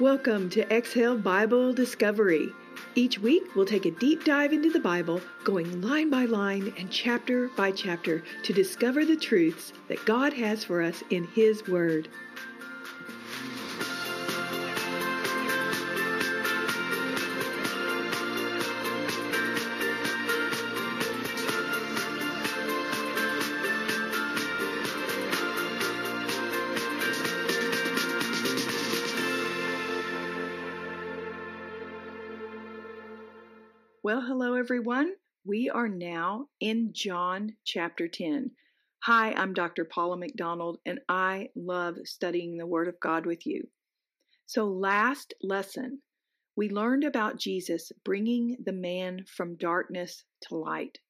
Welcome to Exhale Bible Discovery. Each week, we'll take a deep dive into the Bible, going line by line and chapter by chapter to discover the truths that God has for us in His Word. Well, hello everyone. We are now in John chapter 10. Hi, I'm Dr. Paula McDonald, and I love studying the Word of God with you. So, last lesson, we learned about Jesus bringing the man from darkness to light.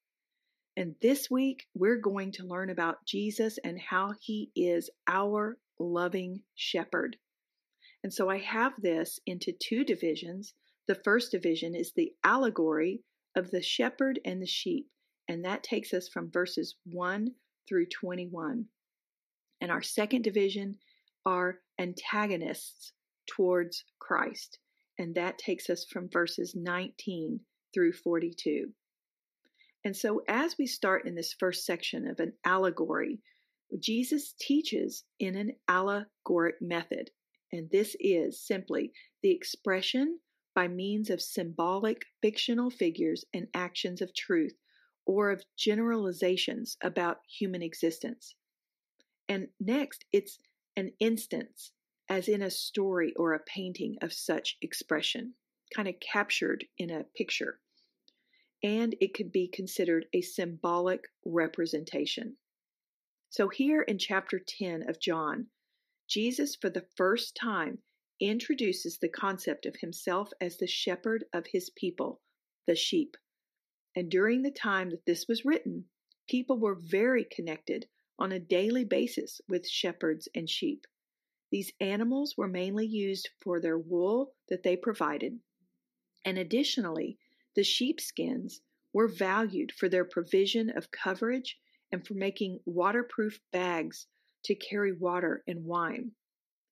And this week, we're going to learn about Jesus and how he is our loving shepherd. And so I have this into two divisions. The first division is the allegory of the shepherd and the sheep, and that takes us from verses 1 through 21. And our second division are antagonists towards Christ, and that takes us from verses 19 through 42. And so, as we start in this first section of an allegory, Jesus teaches in an allegoric method, and this is simply the expression by means of symbolic fictional figures and actions of truth or of generalizations about human existence. And next, it's an instance, as in a story or a painting of such expression, kind of captured in a picture. And it could be considered a symbolic representation. So, here in chapter 10 of John, Jesus, for the first time, introduces the concept of himself as the shepherd of his people, the sheep. And during the time that this was written, people were very connected on a daily basis with shepherds and sheep. These animals were mainly used for their wool that they provided. And additionally, the sheepskins were valued for their provision of coverage and for making waterproof bags to carry water and wine.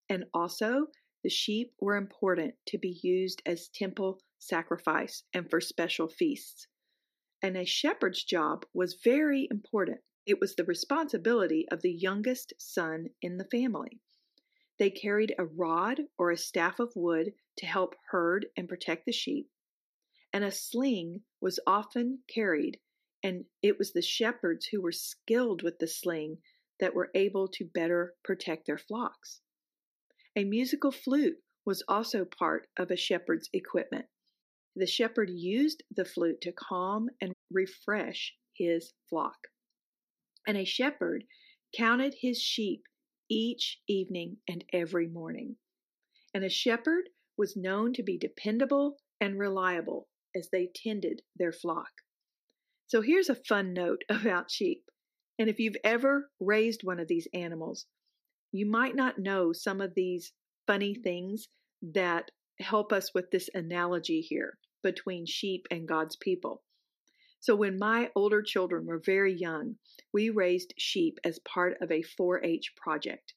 And also, the sheep were important to be used as temple sacrifice and for special feasts. And a shepherd's job was very important. It was the responsibility of the youngest son in the family. They carried a rod or a staff of wood to help herd and protect the sheep, and a sling was often carried, and it was the shepherds who were skilled with the sling that were able to better protect their flocks. A musical flute was also part of a shepherd's equipment. The shepherd used the flute to calm and refresh his flock. And a shepherd counted his sheep each evening and every morning. And a shepherd was known to be dependable and reliable as they tended their flock. So here's a fun note about sheep. And if you've ever raised one of these animals, you might not know some of these funny mm-hmm. things that help us with this analogy here between sheep and God's people. So, when my older children were very young, we raised sheep as part of a 4 H project.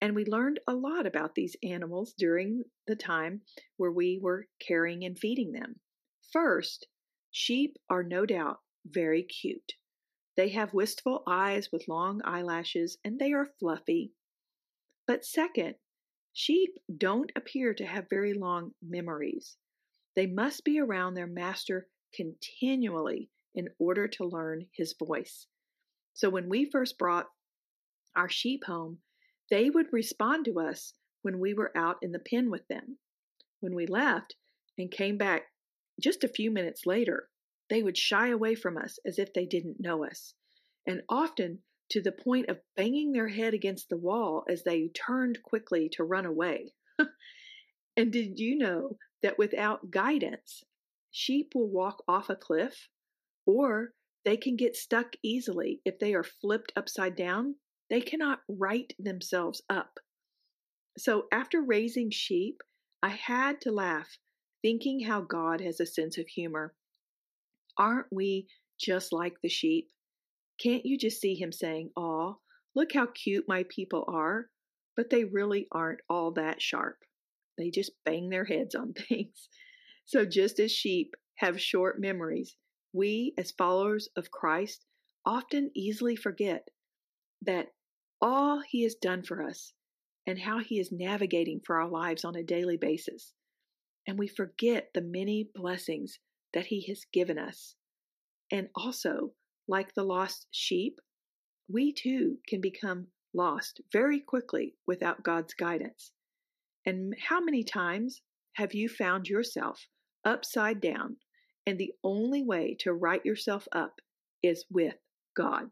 And we learned a lot about these animals during the time where we were caring and feeding them. First, sheep are no doubt very cute. They have wistful eyes with long eyelashes and they are fluffy. But second, sheep don't appear to have very long memories. They must be around their master continually in order to learn his voice. So when we first brought our sheep home, they would respond to us when we were out in the pen with them. When we left and came back just a few minutes later, they would shy away from us as if they didn't know us. And often to the point of banging their head against the wall as they turned quickly to run away. and did you know that without guidance, sheep will walk off a cliff or they can get stuck easily if they are flipped upside down? They cannot right themselves up. So after raising sheep, I had to laugh, thinking how God has a sense of humor. Aren't we just like the sheep? Can't you just see him saying, Aw, look how cute my people are? But they really aren't all that sharp. they just bang their heads on things. So, just as sheep have short memories, we, as followers of Christ, often easily forget that all He has done for us and how He is navigating for our lives on a daily basis. And we forget the many blessings that He has given us. And also, like the lost sheep, we too can become lost very quickly without God's guidance. And how many times have you found yourself upside down, and the only way to right yourself up is with God?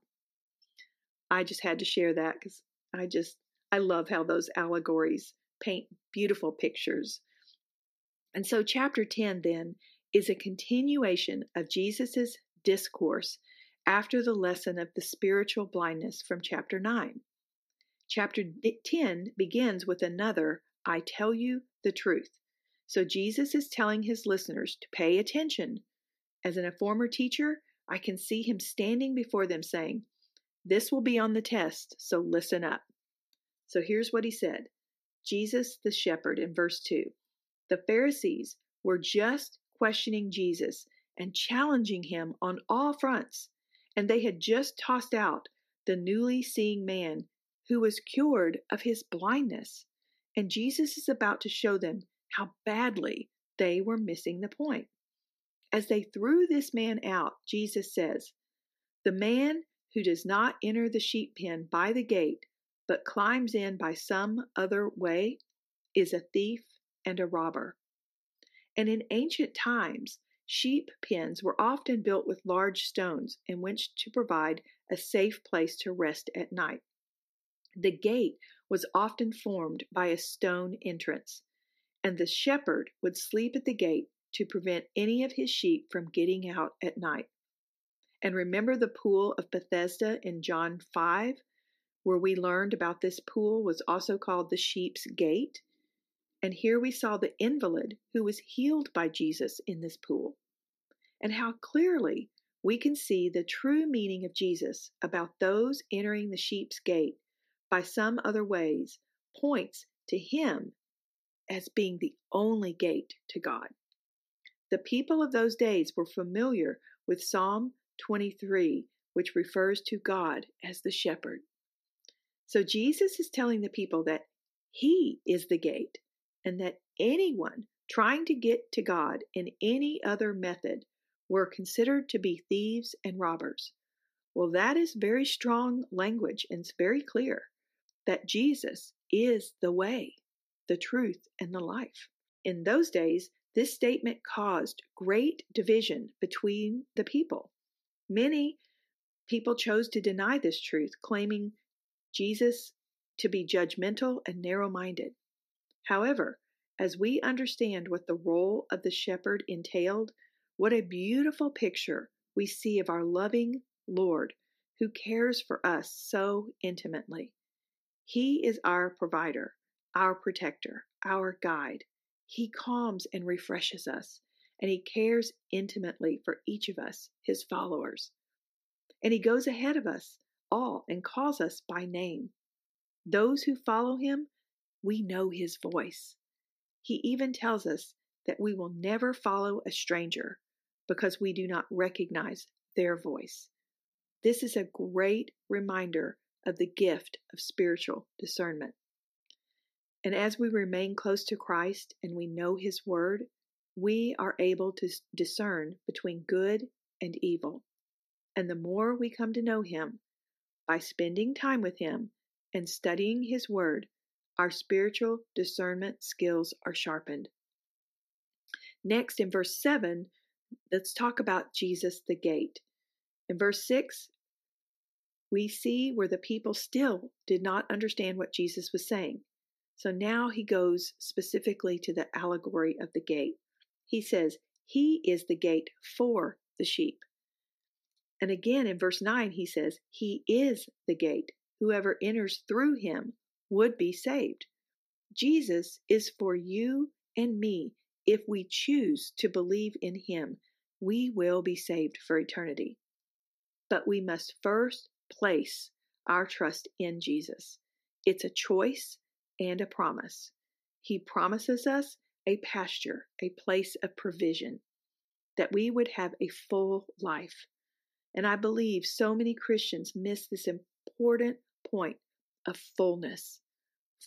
I just had to share that because I just, I love how those allegories paint beautiful pictures. And so, chapter 10 then is a continuation of Jesus' discourse after the lesson of the spiritual blindness from chapter 9. Chapter 10 begins with another I tell you the truth. So Jesus is telling his listeners to pay attention. As in a former teacher, I can see him standing before them saying, This will be on the test, so listen up. So here's what he said Jesus the shepherd in verse 2. The Pharisees were just questioning Jesus and challenging him on all fronts and they had just tossed out the newly seeing man who was cured of his blindness. And Jesus is about to show them how badly they were missing the point. As they threw this man out, Jesus says, The man who does not enter the sheep pen by the gate, but climbs in by some other way, is a thief and a robber. And in ancient times, Sheep pens were often built with large stones in which to provide a safe place to rest at night. The gate was often formed by a stone entrance, and the shepherd would sleep at the gate to prevent any of his sheep from getting out at night. And remember the pool of Bethesda in John 5, where we learned about this pool was also called the sheep's gate? And here we saw the invalid who was healed by Jesus in this pool and how clearly we can see the true meaning of Jesus about those entering the sheep's gate by some other ways points to him as being the only gate to God. The people of those days were familiar with Psalm 23, which refers to God as the shepherd. So Jesus is telling the people that he is the gate and that anyone trying to get to God in any other method were considered to be thieves and robbers. Well, that is very strong language and it's very clear that Jesus is the way, the truth, and the life. In those days, this statement caused great division between the people. Many people chose to deny this truth, claiming Jesus to be judgmental and narrow minded. However, as we understand what the role of the shepherd entailed, what a beautiful picture we see of our loving Lord who cares for us so intimately. He is our provider, our protector, our guide. He calms and refreshes us, and He cares intimately for each of us, His followers. And He goes ahead of us all and calls us by name. Those who follow Him, we know His voice. He even tells us that we will never follow a stranger because we do not recognize their voice. This is a great reminder of the gift of spiritual discernment. And as we remain close to Christ and we know His Word, we are able to discern between good and evil. And the more we come to know Him by spending time with Him and studying His Word, our spiritual discernment skills are sharpened. Next, in verse 7, let's talk about Jesus the gate. In verse 6, we see where the people still did not understand what Jesus was saying. So now he goes specifically to the allegory of the gate. He says, He is the gate for the sheep. And again in verse 9, he says, He is the gate. Whoever enters through him would be saved. Jesus is for you and me if we choose to believe in Him, we will be saved for eternity. But we must first place our trust in Jesus. It's a choice and a promise. He promises us a pasture, a place of provision, that we would have a full life. And I believe so many Christians miss this important point of fullness.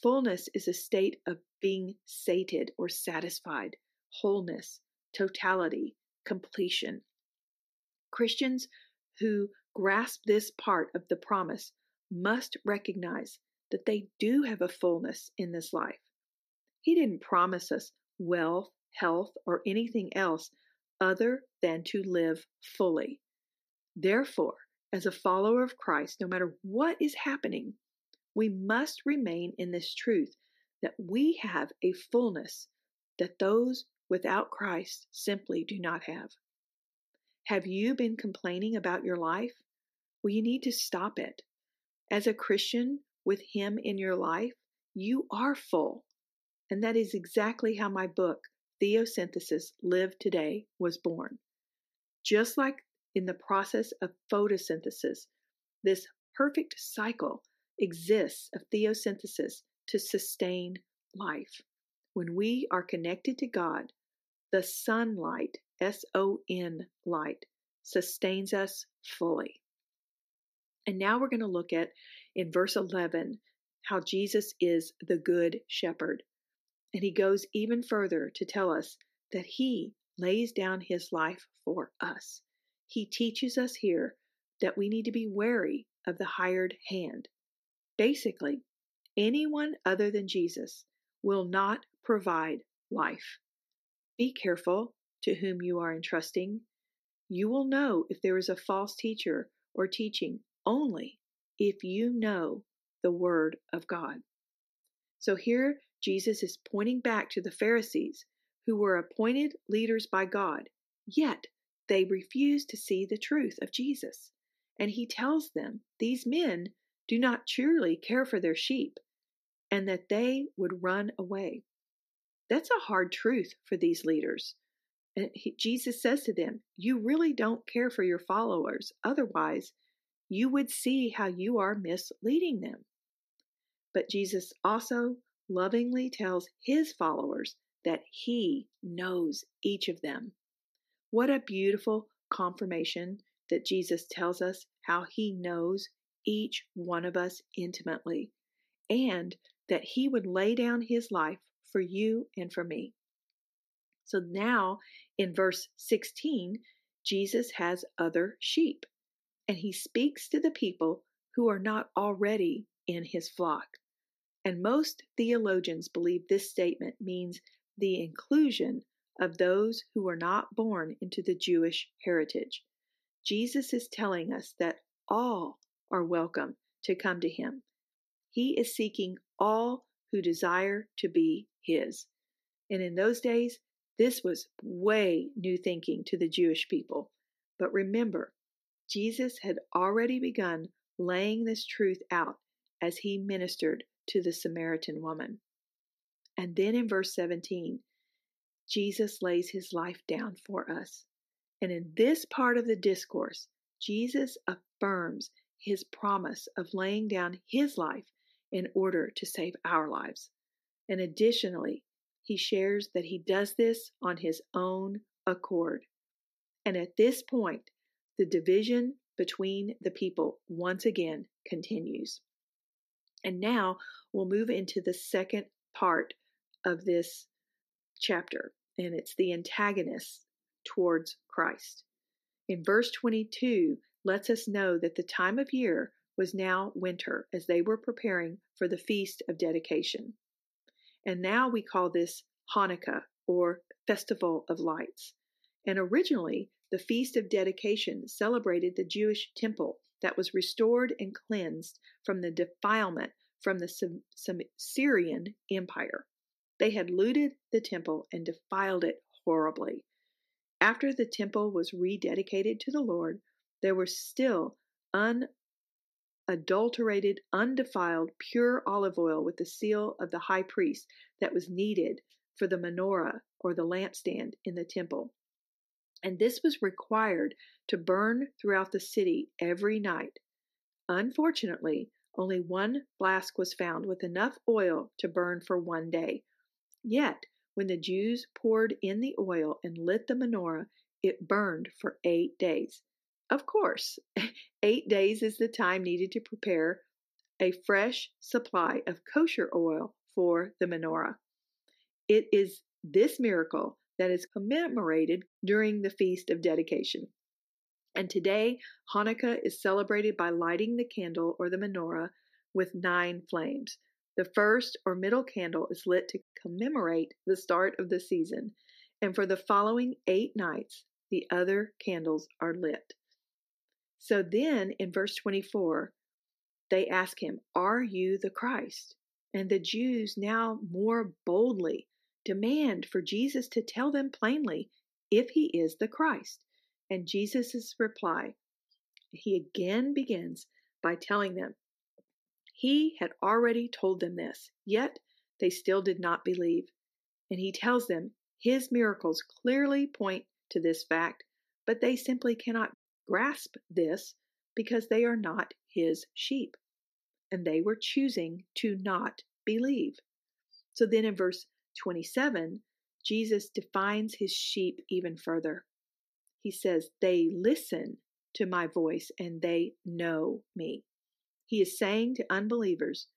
Fullness is a state of being sated or satisfied, wholeness, totality, completion. Christians who grasp this part of the promise must recognize that they do have a fullness in this life. He didn't promise us wealth, health, or anything else other than to live fully. Therefore, as a follower of Christ, no matter what is happening, we must remain in this truth that we have a fullness that those without Christ simply do not have. Have you been complaining about your life? Well, you need to stop it. As a Christian with Him in your life, you are full. And that is exactly how my book, Theosynthesis Live Today, was born. Just like in the process of photosynthesis, this perfect cycle exists of theosynthesis to sustain life. When we are connected to God, the sunlight, S O N light, sustains us fully. And now we're going to look at in verse 11 how Jesus is the good shepherd. And he goes even further to tell us that he lays down his life for us. He teaches us here that we need to be wary of the hired hand. Basically, anyone other than Jesus will not provide life. Be careful to whom you are entrusting. You will know if there is a false teacher or teaching only if you know the Word of God. So here Jesus is pointing back to the Pharisees who were appointed leaders by God, yet they refused to see the truth of Jesus. And he tells them these men do not truly care for their sheep and that they would run away. That's a hard truth for these leaders. And he, Jesus says to them, You really don't care for your followers. Otherwise, you would see how you are misleading them. But Jesus also lovingly tells his followers that he knows each of them. What a beautiful confirmation that Jesus tells us how he knows each one of us intimately and that he would lay down his life for you and for me. So now in verse 16, Jesus has other sheep and he speaks to the people who are not already in his flock. And most theologians believe this statement means the inclusion of those who are not born into the Jewish heritage. Jesus is telling us that all are welcome to come to him. He is seeking all who desire to be his. And in those days, this was way new thinking to the Jewish people. But remember, Jesus had already begun laying this truth out as he ministered to the Samaritan woman. And then in verse 17, Jesus lays his life down for us. And in this part of the discourse, Jesus affirms his promise of laying down his life in order to save our lives. And additionally, he shares that he does this on his own accord. And at this point, the division between the people once again continues. And now we'll move into the second part of this chapter, and it's the antagonists towards Christ. In verse 22, lets us know that the time of year was now winter as they were preparing for the feast of dedication. And now we call this Hanukkah or Festival of Lights. And originally, the Feast of Dedication celebrated the Jewish temple that was restored and cleansed from the defilement from the Syrian Empire. They had looted the temple and defiled it horribly. After the temple was rededicated to the Lord, there was still unadulterated, undefiled, pure olive oil with the seal of the high priest that was needed for the menorah or the lampstand in the temple and this was required to burn throughout the city every night. Unfortunately, only one flask was found with enough oil to burn for one day. Yet, when the Jews poured in the oil and lit the menorah, it burned for eight days. Of course, eight days is the time needed to prepare a fresh supply of kosher oil for the menorah. It is this miracle that is commemorated during the Feast of Dedication. And today, Hanukkah is celebrated by lighting the candle or the menorah with nine flames. The first or middle candle is lit to commemorate the start of the season, and for the following eight nights, the other candles are lit. So then in verse 24, they ask him, Are you the Christ? And the Jews now more boldly demand for Jesus to tell them plainly if he is the Christ. And Jesus' reply, he again begins by telling them he had already told them this, yet they still did not believe. And he tells them his miracles clearly point to this fact, but they simply cannot grasp this because they are not his sheep. And they were choosing to not believe. So then in verse 27, Jesus defines his sheep even further. He says, They listen to my voice and they know me. He is saying to unbelievers,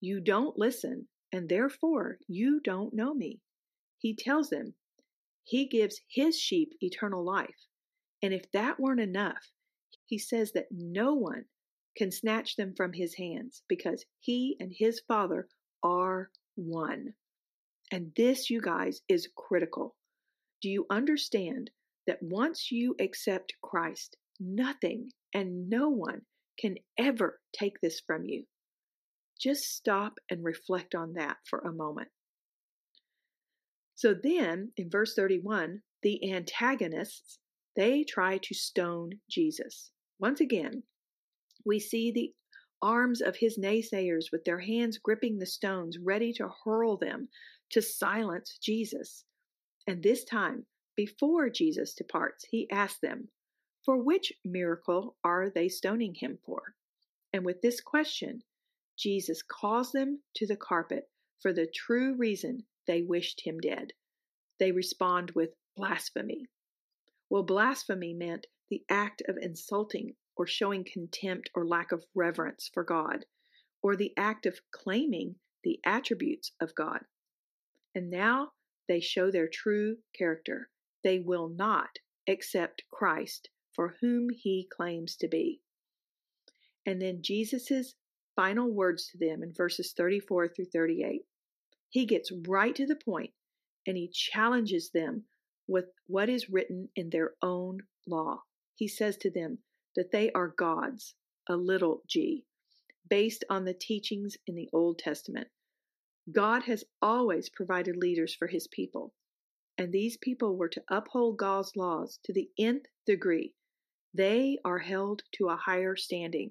You don't listen, and therefore you don't know me. He tells them he gives his sheep eternal life. And if that weren't enough, he says that no one can snatch them from his hands because he and his Father are one. And this, you guys, is critical. Do you understand that once you accept Christ, nothing and no one can ever take this from you? Just stop and reflect on that for a moment. So then, in verse 31, the antagonists, they try to stone Jesus. Once again, we see the arms of his naysayers with their hands gripping the stones, ready to hurl them to silence Jesus. And this time, before Jesus departs, he asks them, For which miracle are they stoning him for? And with this question, Jesus calls them to the carpet for the true reason they wished him dead. They respond with blasphemy. Well, blasphemy meant the act of insulting or showing contempt or lack of reverence for God, or the act of claiming the attributes of God. And now they show their true character. They will not accept Christ for whom he claims to be. And then Jesus' final words to them in verses 34 through 38. He gets right to the point and he challenges them with what is written in their own law. He says to them that they are gods, a little g, based on the teachings in the Old Testament. God has always provided leaders for his people, and these people were to uphold God's laws to the nth degree. They are held to a higher standing.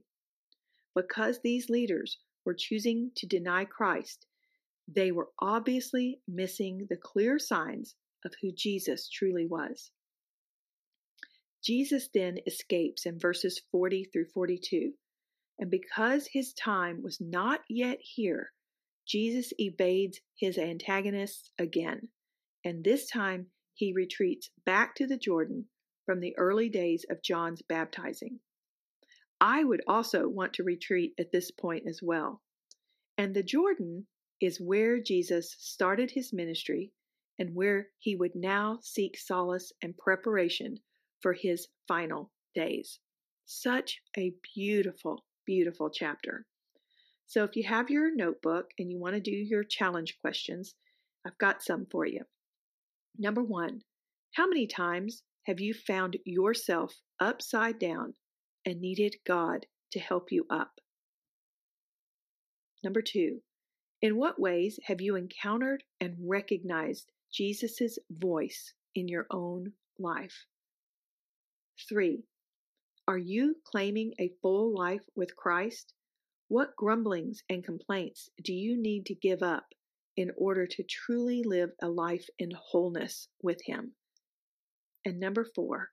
Because these leaders were choosing to deny Christ, they were obviously missing the clear signs of who Jesus truly was. Jesus then escapes in verses 40 through 42. And because his time was not yet here, Jesus evades his antagonists again, and this time he retreats back to the Jordan from the early days of John's baptizing. I would also want to retreat at this point as well. And the Jordan is where Jesus started his ministry and where he would now seek solace and preparation for his final days. Such a beautiful, beautiful chapter. So if you have your notebook and you want to do your challenge questions, I've got some for you. Number one, how many times have you found yourself upside down and needed God to help you up? Number two, in what ways have you encountered and recognized Jesus' voice in your own life? Three, are you claiming a full life with Christ? What grumblings and complaints do you need to give up in order to truly live a life in wholeness with Him? And number four,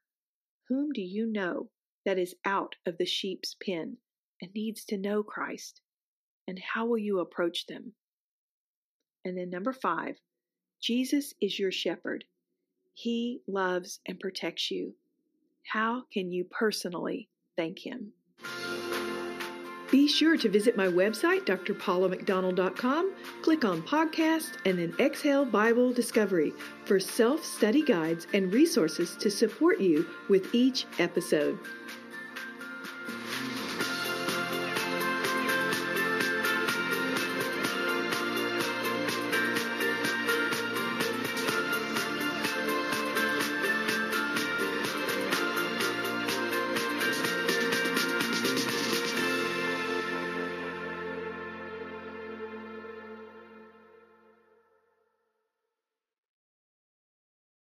whom do you know that is out of the sheep's pen and needs to know Christ? And how will you approach them? And then number five, Jesus is your shepherd. He loves and protects you. How can you personally thank Him? Be sure to visit my website, drpaulamcdonald.com, click on podcast, and then Exhale Bible Discovery for self study guides and resources to support you with each episode.